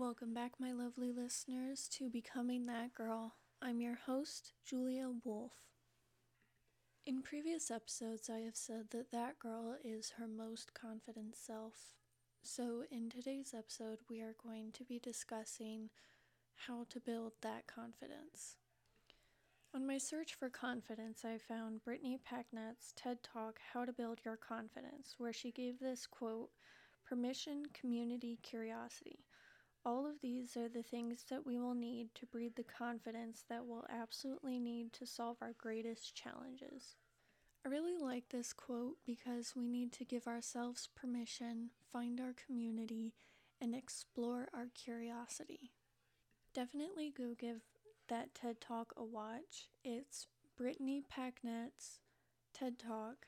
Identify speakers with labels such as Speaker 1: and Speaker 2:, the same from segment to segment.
Speaker 1: Welcome back, my lovely listeners, to Becoming That Girl. I'm your host, Julia Wolf. In previous episodes, I have said that that girl is her most confident self. So, in today's episode, we are going to be discussing how to build that confidence. On my search for confidence, I found Brittany Packnett's TED Talk, How to Build Your Confidence, where she gave this quote Permission, community, curiosity. All of these are the things that we will need to breed the confidence that we'll absolutely need to solve our greatest challenges. I really like this quote because we need to give ourselves permission, find our community, and explore our curiosity. Definitely go give that TED Talk a watch. It's Brittany Packnett's TED Talk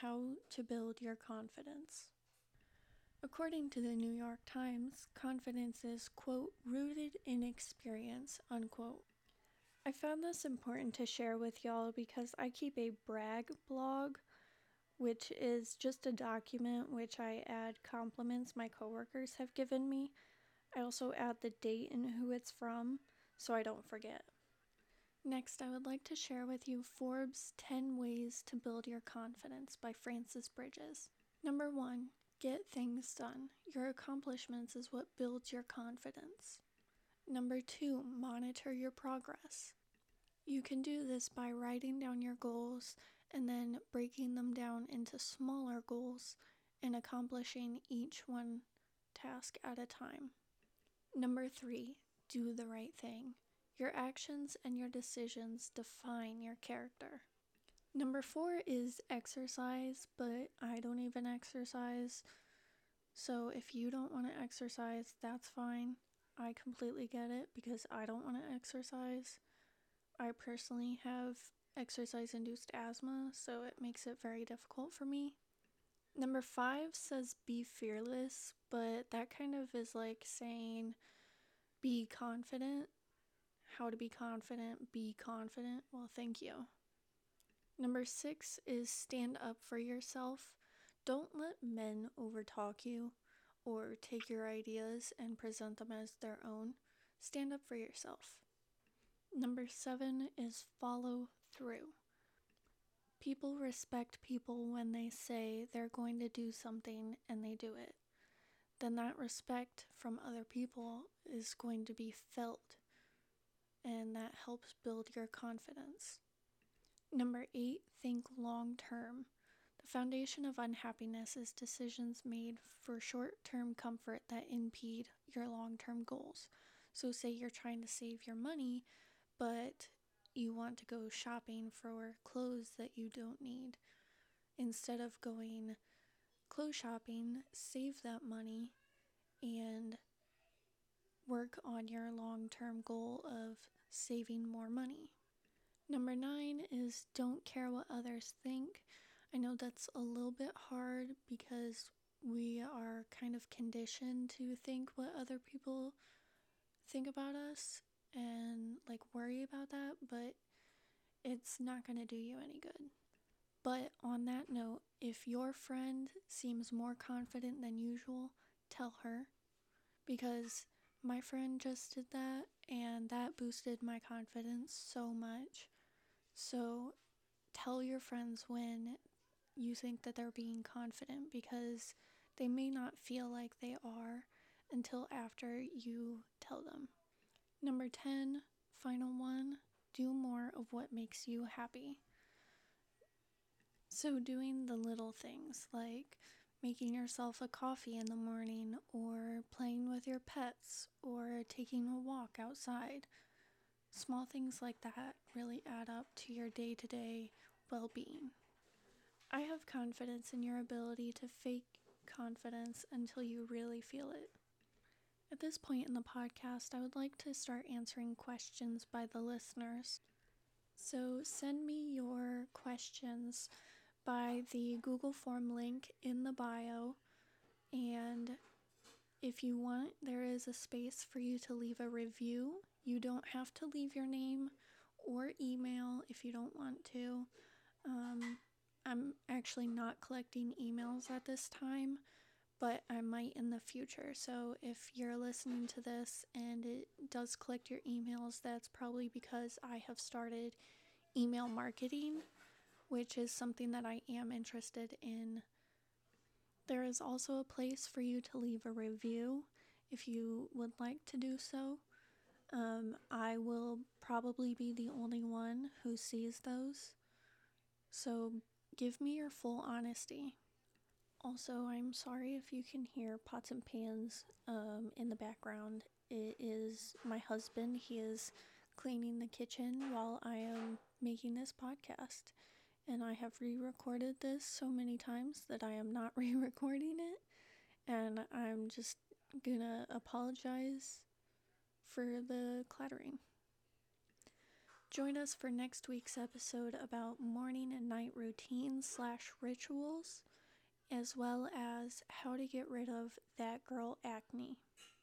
Speaker 1: How to Build Your Confidence. According to the New York Times, confidence is, quote, rooted in experience, unquote. I found this important to share with y'all because I keep a brag blog, which is just a document which I add compliments my coworkers have given me. I also add the date and who it's from so I don't forget. Next, I would like to share with you Forbes 10 Ways to Build Your Confidence by Frances Bridges. Number one, Get things done. Your accomplishments is what builds your confidence. Number two, monitor your progress. You can do this by writing down your goals and then breaking them down into smaller goals and accomplishing each one task at a time. Number three, do the right thing. Your actions and your decisions define your character. Number four is exercise, but I don't even exercise. So if you don't want to exercise, that's fine. I completely get it because I don't want to exercise. I personally have exercise induced asthma, so it makes it very difficult for me. Number five says be fearless, but that kind of is like saying be confident. How to be confident, be confident. Well, thank you. Number six is stand up for yourself. Don't let men overtalk you or take your ideas and present them as their own. Stand up for yourself. Number seven is follow through. People respect people when they say they're going to do something and they do it. Then that respect from other people is going to be felt, and that helps build your confidence. Number eight, think long term. The foundation of unhappiness is decisions made for short term comfort that impede your long term goals. So, say you're trying to save your money, but you want to go shopping for clothes that you don't need. Instead of going clothes shopping, save that money and work on your long term goal of saving more money. Number nine is don't care what others think. I know that's a little bit hard because we are kind of conditioned to think what other people think about us and like worry about that, but it's not going to do you any good. But on that note, if your friend seems more confident than usual, tell her because my friend just did that and that boosted my confidence so much. So tell your friends when you think that they're being confident because they may not feel like they are until after you tell them. Number 10, final one, do more of what makes you happy. So, doing the little things like making yourself a coffee in the morning, or playing with your pets, or taking a walk outside, Small things like that really add up to your day to day well being. I have confidence in your ability to fake confidence until you really feel it. At this point in the podcast, I would like to start answering questions by the listeners. So send me your questions by the Google Form link in the bio. And if you want, there is a space for you to leave a review you don't have to leave your name or email if you don't want to. Um, I'm actually not collecting emails at this time, but I might in the future. So if you're listening to this and it does collect your emails, that's probably because I have started email marketing, which is something that I am interested in. There is also a place for you to leave a review if you would like to do so. Um, I will probably be the only one who sees those. So give me your full honesty. Also, I'm sorry if you can hear pots and pans um, in the background. It is my husband. He is cleaning the kitchen while I am making this podcast. And I have re recorded this so many times that I am not re recording it. And I'm just gonna apologize for the clattering. Join us for next week's episode about morning and night routines slash rituals, as well as how to get rid of that girl acne.